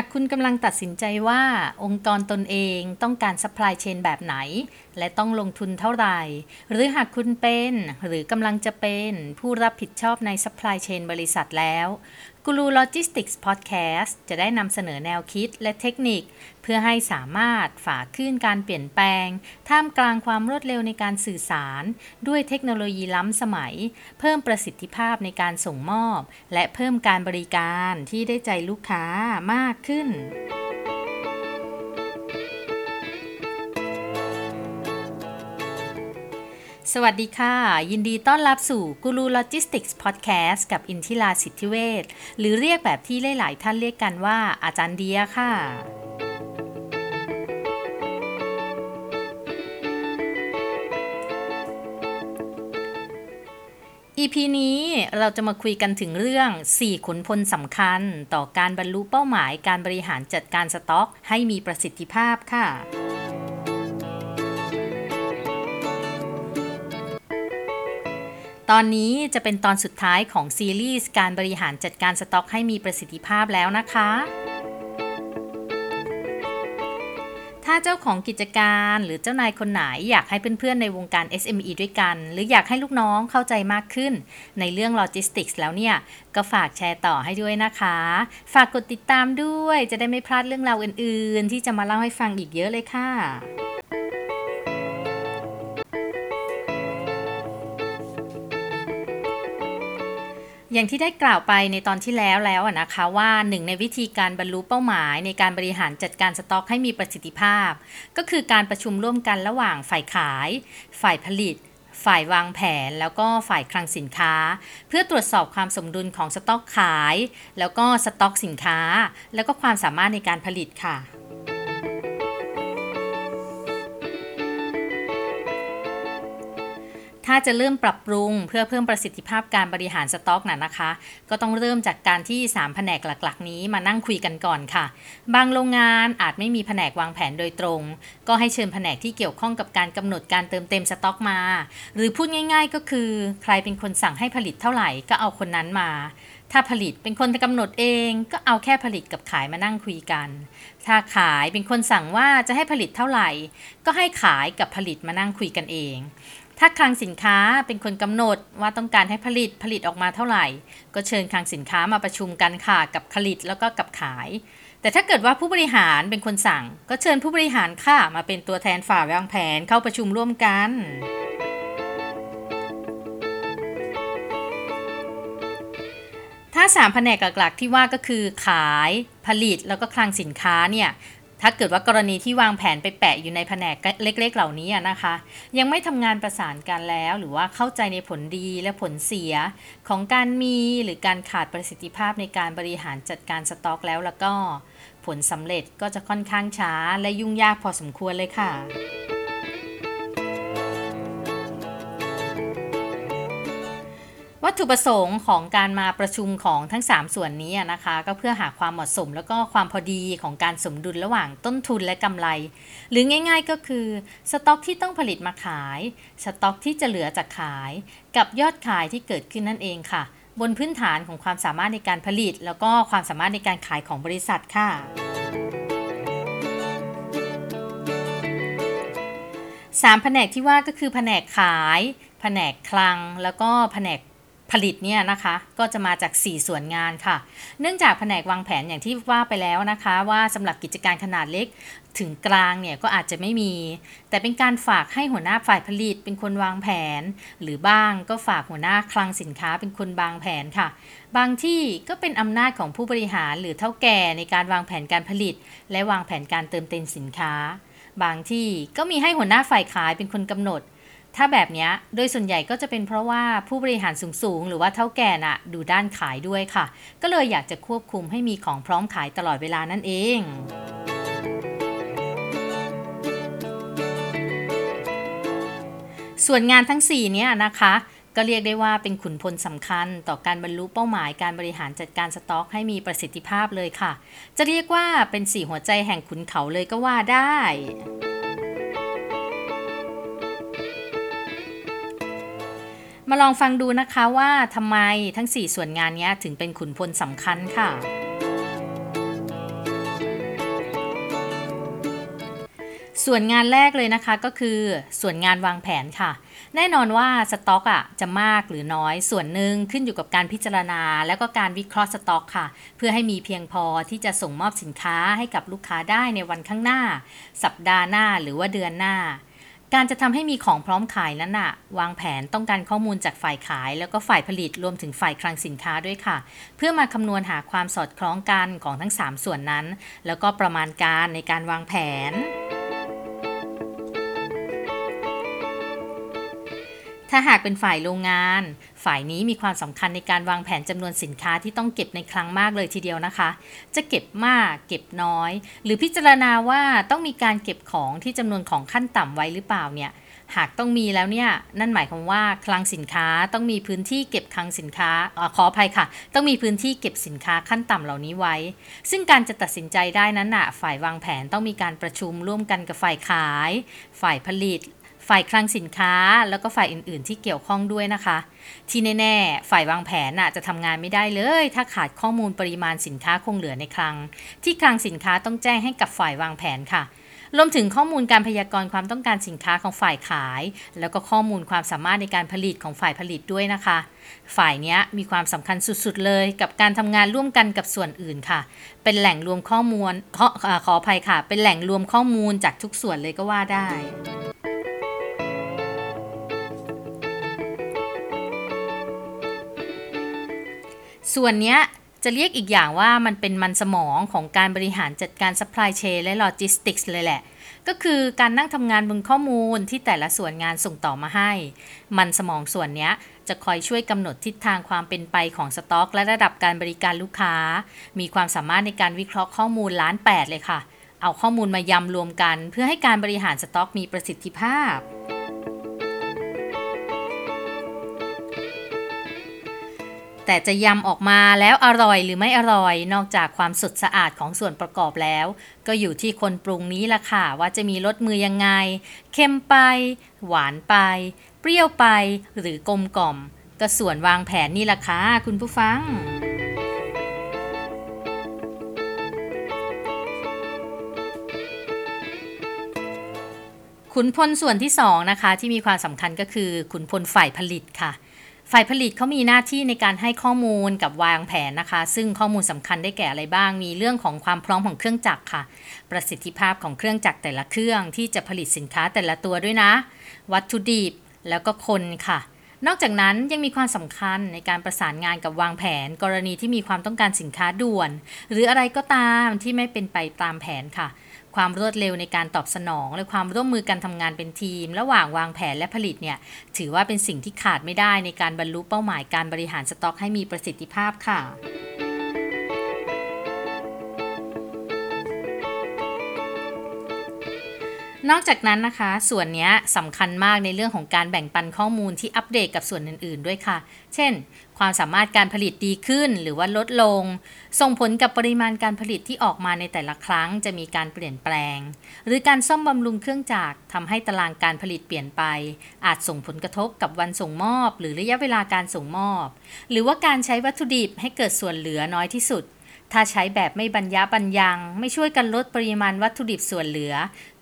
หากคุณกำลังตัดสินใจว่าองค์กรตนเองต้องการ supply chain แบบไหน และต้องลงทุนเท่าไหร่ หรือหากคุณเป็น หรือกำลังจะเป็นผู้รับผิดชอบใน supply chain บริษัทแล้ว กูรูโลจิสติกส์พอดแคสต์จะได้นำเสนอแนวคิดและเทคนิค เพื่อให้สามารถฝ่าคลื่นการเปลี่ยนแปลง ท่ามกลางความรวดเร็วในการสื่อสาร ด้วยเทคโนโลยีล้ำสมัย เพิ่มประสิทธิภาพในการส่งมอบ และเพิ่มการบริการที่ได้ใจลูกค้ามากขึ้น สวัสดีค่ะ ยินดีต้อนรับสู่กูรูโลจิสติกส์พอดแคสต์กับอินทิราสิทธิเวชหรือเรียกแบบที่หลาย ๆ ท่านเรียกกันว่าอาจารย์เดียค่ะ EP นี้เราจะมาคุยกันถึงเรื่อง 4 ขุนพลสำคัญ ต่อการบรรลุเป้าหมายการบริหารจัดการสต็อก ให้มีประสิทธิภาพค่ะ ตอนนี้จะเป็นตอนสุดท้ายของซีรีส์การบริหารจัดการสต็อกให้มีประสิทธิภาพแล้วนะคะ ถ้าเจ้าของกิจการหรือเจ้านายคนไหนอยากให้เพื่อนๆในวงการ SME ด้วยกัน หรืออยากให้ลูกน้องเข้าใจมากขึ้น ในเรื่องโลจิสติกส์แล้วเนี่ย ก็ฝากแชร์ต่อให้ด้วยนะคะ ฝากกดติดตามด้วยจะได้ไม่พลาดเรื่องราวอื่นๆ ที่จะมาเล่าให้ฟังอีกเยอะเลยค่ะ อย่างที่ได้กล่าวไปในตอนที่แล้วแล้วนะคะว่าหนึ่งในวิธีการบรรลุเป้าหมาย ในการบริหารจัดการสต็อกให้มีประสิทธิภาพ ก็คือการประชุมร่วมกันระหว่างฝ่ายขาย ฝ่ายผลิต ฝ่ายวางแผน แล้วก็ฝ่ายคลังสินค้า เพื่อตรวจสอบความสมดุลของสต็อกขาย แล้วก็สต็อกสินค้า แล้วก็ความสามารถในการผลิตค่ะ ถ้าจะเริ่มปรับปรุงเพื่อเพิ่มประสิทธิภาพการบริหารสต็อกน่ะนะคะ ก็ต้องเริ่มจากการที่ 3 แผนกหลักๆ นี้มานั่งคุยกันก่อนค่ะ บางโรงงานอาจไม่มีแผนกวางแผนโดยตรง ก็ให้เชิญแผนกที่เกี่ยวข้องกับการกำหนดการเติมเต็มสต็อกมา หรือพูดง่าย ๆ ก็คือ ใครเป็นคนสั่งให้ผลิตเท่าไหร่ก็เอาคนนั้นมาถ้าผลิตเป็นคนกำหนดเองก็เอาแค่ผลิตกับขายมานั่งคุยกัน ถ้าขายเป็นคนสั่งว่าจะให้ผลิตเท่าไหร่ ก็ให้ขายกับผลิตมานั่งคุยกันเอง ถ้าคลังสินค้าเป็นคนกำหนดว่าต้องการให้ผลิตผลิตออกมาเท่าไหร่ ก็เชิญคลังสินค้ามาประชุมกันค่ะกับผลิตแล้วก็กับขาย แต่ถ้าเกิดว่าผู้บริหารเป็นคนสั่ง ก็เชิญผู้บริหารค่ะมาเป็นตัวแทนฝ่ายวางแผนเข้าประชุมร่วมกันถ้าสามแผนกหลักๆ ที่ว่าก็คือขายผลิตแล้วก็คลังสินค้าเนี่ย ถ้าเกิดว่ากรณีที่วางแผนไปแปะอยู่ในแผนกเล็ก ๆ เหล่านี้นะคะ ยังไม่ทำงานประสานกันแล้ว หรือว่าเข้าใจในผลดีและผลเสียของการมีหรือการขาดประสิทธิภาพในการบริหารจัดการสต็อกแล้วแล้วก็ ผลสำเร็จก็จะค่อนข้างช้าและยุ่งยากพอสมควรเลยค่ะ วัตถุประสงค์ของการมาประชุมของทั้ง 3 ส่วนนี้นะคะ ก็เพื่อหาความเหมาะสมแล้วก็ความพอดีของการสมดุลระหว่างต้นทุนและกำไร หรือง่ายๆก็คือสต็อกที่ต้องผลิตมาขาย สต็อกที่จะเหลือจากขาย กับยอดขายที่เกิดขึ้นนั่นเองค่ะ บนพื้นฐานของความสามารถในการผลิต แล้วก็ความสามารถในการขายของบริษัทค่ะสามแผนกที่ว่าก็คือแผนกขาย แผนกคลัง แล้วก็แผนก ผลิตเนี่ยนะคะก็จะมาจาก 4 ส่วนงานค่ะ เนื่องจากแผนกวางแผนอย่างที่ว่าไปแล้วนะคะ ว่าสำหรับกิจการขนาดเล็กถึงกลางเนี่ยก็อาจจะไม่มี แต่เป็นการฝากให้หัวหน้าฝ่ายผลิตเป็นคนวางแผน หรือบ้างก็ฝากหัวหน้าคลังสินค้าเป็นคนวางแผนค่ะ บางที่ก็เป็นอำนาจของผู้บริหารหรือเท่าแก่ในการวางแผนการผลิต และวางแผนการเติมเต็มสินค้า บางที่ก็มีให้หัวหน้าฝ่ายขายเป็นคนกำหนด ถ้าแบบนี้โดยส่วนใหญ่ก็จะเป็นเพราะว่าผู้บริหารสูงๆ หรือว่าเท่าแก่น่ะ ดูด้านขายด้วยค่ะ ก็เลยอยากจะควบคุมให้มีของพร้อมขายตลอดเวลานั่นเองส่วนงานทั้ง4นี้นะคะ ก็เรียกได้ว่าเป็นขุนพลสำคัญต่อการบรรลุเป้าหมายการบริหารจัดการสต็อกให้มีประสิทธิภาพเลยค่ะ จะเรียกว่าเป็นสี่หัวใจแห่งขุนเขาเลยก็ว่าได้ มาลองฟังดูนะคะว่าทำไมทั้ง 4 ส่วนงานนี้ถึงเป็นขุนพลสำคัญค่ะ ส่วนงานแรกเลยนะคะก็คือส่วนงานวางแผนค่ะ แน่นอนว่าสต็อกอะจะมากหรือน้อยส่วนหนึ่งขึ้นอยู่กับการพิจารณา แล้วก็การวิเคราะห์สต็อกค่ะ เพื่อให้มีเพียงพอที่จะส่งมอบสินค้าให้กับลูกค้าได้ในวันข้างหน้า สัปดาห์หน้าหรือว่าเดือนหน้า การจะทำให้มีของพร้อมขายนั้นน่ะ วางแผนต้องการข้อมูลจากฝ่ายขาย แล้วก็ฝ่ายผลิตรวมถึงฝ่ายคลังสินค้าด้วยค่ะ เพื่อมาคำนวณหาความสอดคล้องกันของทั้ง 3 ส่วนนั้น แล้วก็ประมาณการในการวางแผน ถ้าหากเป็นฝ่ายโรงงาน ฝ่ายนี้มีความสำคัญในการวางแผนจำนวนสินค้าที่ต้องเก็บในคลังมากเลยทีเดียวนะคะ จะเก็บมาก เก็บน้อย หรือพิจารณาว่าต้องมีการเก็บของที่จำนวนของขั้นต่ำไว้หรือเปล่าเนี่ย หากต้องมีแล้วเนี่ย นั่นหมายความว่าคลังสินค้าต้องมีพื้นที่เก็บคลังสินค้าอขออภัยค่ะ ต้องมีพื้นที่เก็บสินค้าขั้นต่ำเหล่านี้ไว้ ซึ่งการจะตัดสินใจได้นั้นน่ะฝ่ายวางแผนต้องมีการประชุมร่วมกันกับฝ่ายขาย ฝ่ายผลิต ฝ่ายคลังสินค้าแล้วก็ฝ่ายอื่น ๆ ที่เกี่ยวข้องด้วยนะคะ ที่แน่ ๆ ฝ่ายวางแผนน่ะจะทำงานไม่ได้เลย ถ้าขาดข้อมูลปริมาณสินค้าคงเหลือในคลัง ที่คลังสินค้าต้องแจ้งให้กับฝ่ายวางแผนค่ะรวมถึงข้อมูลการพยากรณ์ความต้องการสินค้าของฝ่ายขาย แล้วก็ข้อมูลความสามารถในการผลิตของฝ่ายผลิตด้วยนะคะ ฝ่ายนี้มีความสำคัญสุดๆเลย กับการทำงานร่วมกันกับส่วนอื่นค่ะ เป็นแหล่งรวมข้อมูลขอเอ่อขออภัยค่ะ เป็นแหล่งรวมข้อมูลจากทุกส่วนเลยก็ว่าได้ ส่วนเนี้ยจะเรียกอีกอย่างว่ามันเป็นมันสมองของการบริหารจัดการ supply chain และ logistics เลยแหละ ก็คือการนั่งทำงานบนข้อมูลที่แต่ละส่วนงานส่งต่อมาให้ มันสมองส่วนเนี้ยจะคอยช่วยกำหนดทิศทางความเป็นไปของสต็อก และระดับการบริการลูกค้า มีความสามารถในการวิเคราะห์ข้อมูลล้านแปดเลยค่ะ เอาข้อมูลมายำรวมกัน เพื่อให้การบริหารสต็อกมีประสิทธิภาพ แต่จะยำออกมาแล้วอร่อยหรือไม่อร่อย นอกจากความสดสะอาดของส่วนประกอบแล้ว ก็อยู่ที่คนปรุงนี้ละค่ะ ว่าจะมีรสมือยังไง เค็มไป หวานไป เปรี้ยวไป หรือกลมกล่อม ก็ส่วนวางแผนนี่ละค่ะคุณผู้ฟังขุนพลส่วนที่สองนะคะที่มีความสำคัญก็คือขุนพลฝ่ายผลิตค่ะ ฝ่ายผลิตเขามีหน้าที่ในการให้ข้อมูลกับวางแผนนะคะ ซึ่งข้อมูลสำคัญได้แก่อะไรบ้าง มีเรื่องของความพร้อมของเครื่องจักรค่ะ ประสิทธิภาพของเครื่องจักรแต่ละเครื่องที่จะผลิตสินค้าแต่ละตัวด้วยนะ วัตถุดิบแล้วก็คนค่ะ นอกจากนั้นยังมีความสำคัญในการประสานงานกับวางแผน กรณีที่มีความต้องการสินค้าด่วน หรืออะไรก็ตามที่ไม่เป็นไปตามแผนค่ะ ความรวดเร็วในการตอบสนอง และความร่วมมือการทำงานเป็นทีม ระหว่างวางแผนและผลิตเนี่ยถือว่าเป็นสิ่งที่ขาดไม่ได้ในการบรรลุเป้าหมายการบริหารสต็อกให้มีประสิทธิภาพค่ะ นอกจากนั้นนะคะ ส่วนนี้สำคัญมากในเรื่องของการแบ่งปันข้อมูลที่อัปเดตกับส่วนอื่น ๆ ด้วยค่ะ เช่น ความสามารถการผลิตดีขึ้นหรือว่าลดลง ส่งผลกับปริมาณการผลิตที่ออกมาในแต่ละครั้งจะมีการเปลี่ยนแปลง หรือการซ่อมบำรุงเครื่องจักรทำให้ตารางการผลิตเปลี่ยนไป อาจส่งผลกระทบกับวันส่งมอบ หรือระยะเวลาการส่งมอบ หรือว่าการใช้วัตถุดิบให้เกิดส่วนเหลือน้อยที่สุดถ้าใช้แบบไม่บรรยะบรรยัง ไม่ช่วยกันลดปริมาณวัตถุดิบส่วนเหลือ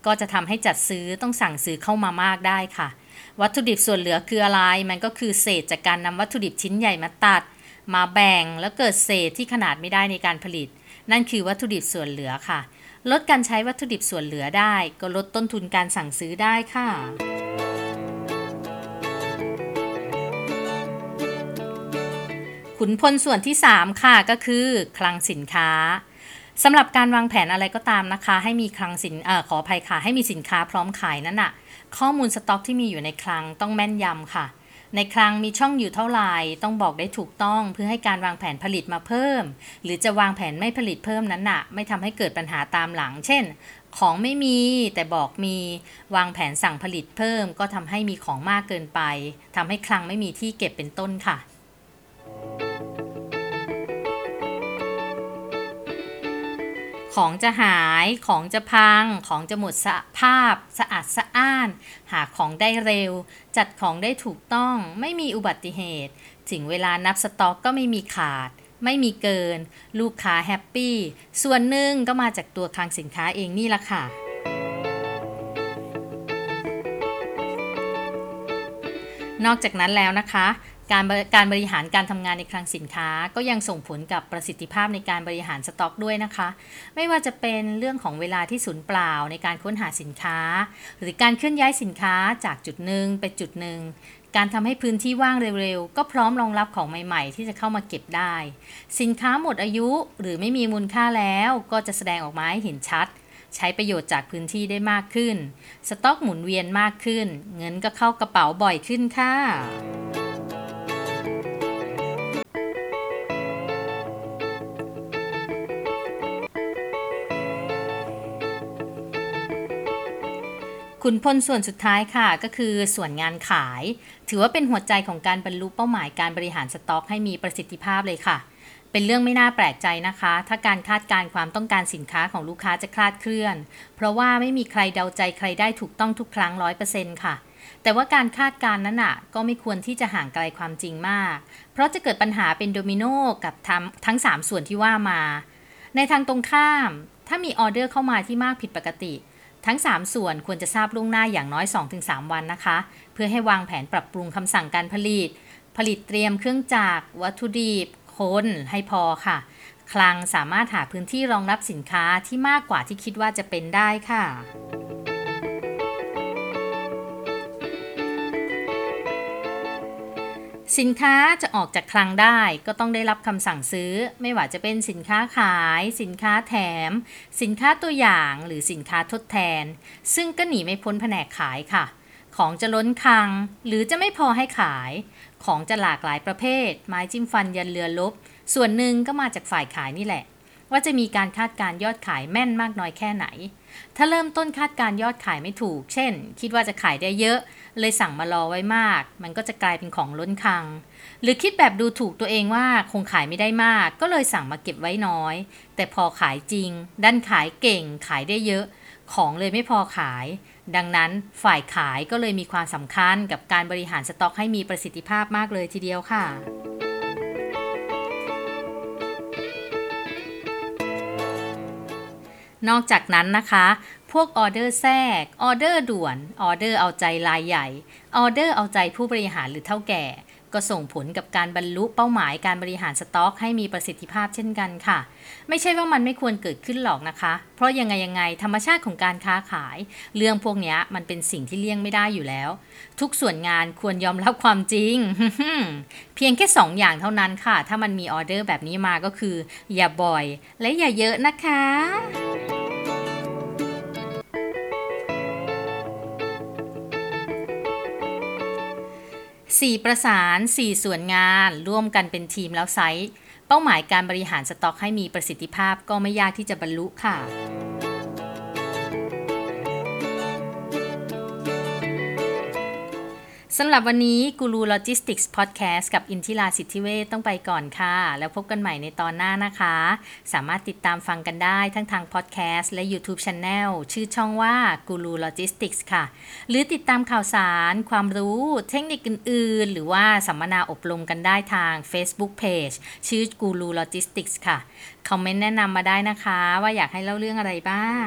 ก็จะทำให้จัดซื้อต้องสั่งซื้อเข้ามามากได้ค่ะ วัตถุดิบส่วนเหลือคืออะไร มันก็คือเศษจากการนำวัตถุดิบชิ้นใหญ่มาตัด มาแบ่งแล้วเกิดเศษที่ขนาดไม่ได้ในการผลิต นั่นคือวัตถุดิบส่วนเหลือค่ะ ลดการใช้วัตถุดิบส่วนเหลือได้ ก็ลดต้นทุนการสั่งซื้อได้ค่ะขุนพลส่วนที่ 3 ค่ะก็คือ คลังสินค้า สำหรับการวางแผนอะไรก็ตามนะคะ ให้มีคลังสินอขออภัยค่ะ ให้มีสินค้าพร้อมขายนั่นน่ะข้อมูลสต็อกที่มีอยู่ในคลังต้องแม่นยำค่ะ ในคลังมีช่องอยู่เท่าไหร่ต้องบอกได้ถูกต้องเพื่อให้การวางแผนผลิตมาเพิ่ม หรือจะวางแผนไม่ผลิตเพิ่มนั้นน่ะ ไม่ทำให้เกิดปัญหาตามหลัง เช่น ของไม่มีแต่บอกมีวางแผนสั่งผลิตเพิ่ม ก็ทำให้มีของมากเกินไปทำให้คลังไม่มีที่เก็บเป็นต้นค่ะ ของจะหาย ของจะพัง ของจะหมดสภาพ สะอาดสะอ้าน หาของได้เร็ว จัดของได้ถูกต้อง ไม่มีอุบัติเหตุ ถึงเวลานับสต็อกก็ไม่มีขาด ไม่มีเกิน ลูกค้าแฮปปี้ ส่วนหนึ่งก็มาจากตัวคลังสินค้าเองนี่ละค่ะนอกจากนั้นแล้วนะคะ การบการบริหารการทำงานในคลังสินค้าก็ยังส่งผลกับประสิทธิภาพในการบริหารสต็อกด้วยนะคะ ไม่ว่าจะเป็นเรื่องของเวลาที่สูญเปล่าในการค้นหาสินค้า หรือการเคลื่อนย้ายสินค้าจากจุดหนึ่งไปจุดหนึ่งการทำให้พื้นที่ว่างเร็วๆ ก็พร้อมรองรับของใหม่ๆ ที่จะเข้ามาเก็บได้ สินค้าหมดอายุหรือไม่มีมูลค่าแล้วก็จะแสดงออกมาให้เห็นชัด ใช้ประโยชน์จากพื้นที่ได้มากขึ้น สต็อกหมุนเวียนมากขึ้น เงินก็เข้ากระเป๋าบ่อยขึ้นค่ะ ขุนพลส่วนสุดท้ายค่ะ ก็คือส่วนงานขาย ถือว่าเป็นหัวใจของการบรรลุเป้าหมายการบริหารสต็อกให้มีประสิทธิภาพเลยค่ะ เป็นเรื่องไม่น่าแปลกใจนะคะ ถ้าการคาดการณ์ความต้องการสินค้าของลูกค้าจะคลาดเคลื่อน เพราะว่าไม่มีใครเดาใจใครได้ถูกต้องทุกครั้งร้อยเปอร์เซ็นต์ค่ะแต่ว่าการคาดการณ์นั้นน่ะก็ไม่ควรที่จะห่างไกลความจริงมาก เพราะจะเกิดปัญหาเป็นโดมิโนกับทั้งทั้ง 3 ส่วนที่ว่ามา ในทางตรงข้าม ถ้ามีออเดอร์เข้ามาที่มากผิดปกติ ทั้ง 3 ส่วนควรจะทราบล่วงหน้าอย่างน้อย 2-3 วันนะคะ เพื่อให้วางแผนปรับปรุงคำสั่งการผลิต ผลิตเตรียมเครื่องจักรวัตถุดิบคนให้พอค่ะ คลังสามารถหาพื้นที่รองรับสินค้าที่มากกว่าที่คิดว่าจะเป็นได้ค่ะ สินค้าจะออกจากคลังได้ก็ต้องได้รับคำสั่งซื้อ ไม่ว่าจะเป็นสินค้าขาย สินค้าแถม สินค้าตัวอย่างหรือสินค้าทดแทน ซึ่งก็หนีไม่พ้นแผนกขายค่ะ ของจะล้นคลัง หรือจะไม่พอให้ขาย ของจะหลากหลายประเภท ไม้จิ้มฟันยันเรือลบ ส่วนหนึ่งก็มาจากฝ่ายขายนี่แหละ ว่าจะมีการคาดการยอดขายแม่นมากน้อยแค่ไหน ถ้าเริ่มต้นคาดการยอดขายไม่ถูก เช่น คิดว่าจะขายได้เยอะ เลยสั่งมารอไว้มาก มันก็จะกลายเป็นของล้นคลัง หรือคิดแบบดูถูกตัวเองว่าคงขายไม่ได้มาก ก็เลยสั่งมาเก็บไว้น้อย แต่พอขายจริงดันขายเก่ง ขายได้เยอะ ของเลยไม่พอขาย ดังนั้นฝ่ายขายก็เลยมีความสำคัญกับการบริหารสต็อกให้มีประสิทธิภาพมากเลยทีเดียวค่ะ นอกจากนั้นนะคะ พวกออเดอร์แทรก ออเดอร์ด่วน ออเดอร์เอาใจรายใหญ่ ออเดอร์เอาใจผู้บริหารหรือเถ้าแก่ ก็ส่งผลกับการบรรลุเป้าหมายการบริหารสต็อก ให้มีประสิทธิภาพเช่นกันค่ะ ไม่ใช่ว่ามันไม่ควรเกิดขึ้นหรอกนะคะ เพราะยังไงยังไงธรรมชาติของการค้าขาย เรื่องพวกนี้มันเป็นสิ่งที่เลี่ยงไม่ได้อยู่แล้ว ทุกส่วนงานควรยอมรับความจริง เพียงแค่2อย่างเท่านั้นค่ะ ถ้ามันมีออเดอร์แบบนี้มาก็คือ อย่าบ่อย และอย่าเยอะนะคะ 4 ประสาน 4 ส่วนงานร่วมกันเป็นทีมแล้วไซร้ เป้าหมายการบริหารสต็อกให้มีประสิทธิภาพก็ไม่ยากที่จะบรรลุค่ะ สำหรับวันนี้กูรูโลจิสติกส์พอดแคสต์กับอินทิราสิทธิเวชต้องไปก่อนค่ะ แล้วพบกันใหม่ในตอนหน้านะคะ สามารถติดตามฟังกันได้ทั้งทางพอดแคสต์และ YouTube Channel ชื่อช่องว่ากูรูโลจิสติกส์ค่ะ หรือติดตามข่าวสาร ความรู้ เทคนิคอื่นๆ หรือว่าสัมมนาอบรมกันได้ทาง Facebook Page ชื่อกูรูโลจิสติกส์ค่ะ คอมเมนต์แนะนำมาได้นะคะ ว่าอยากให้เล่าเรื่องอะไรบ้าง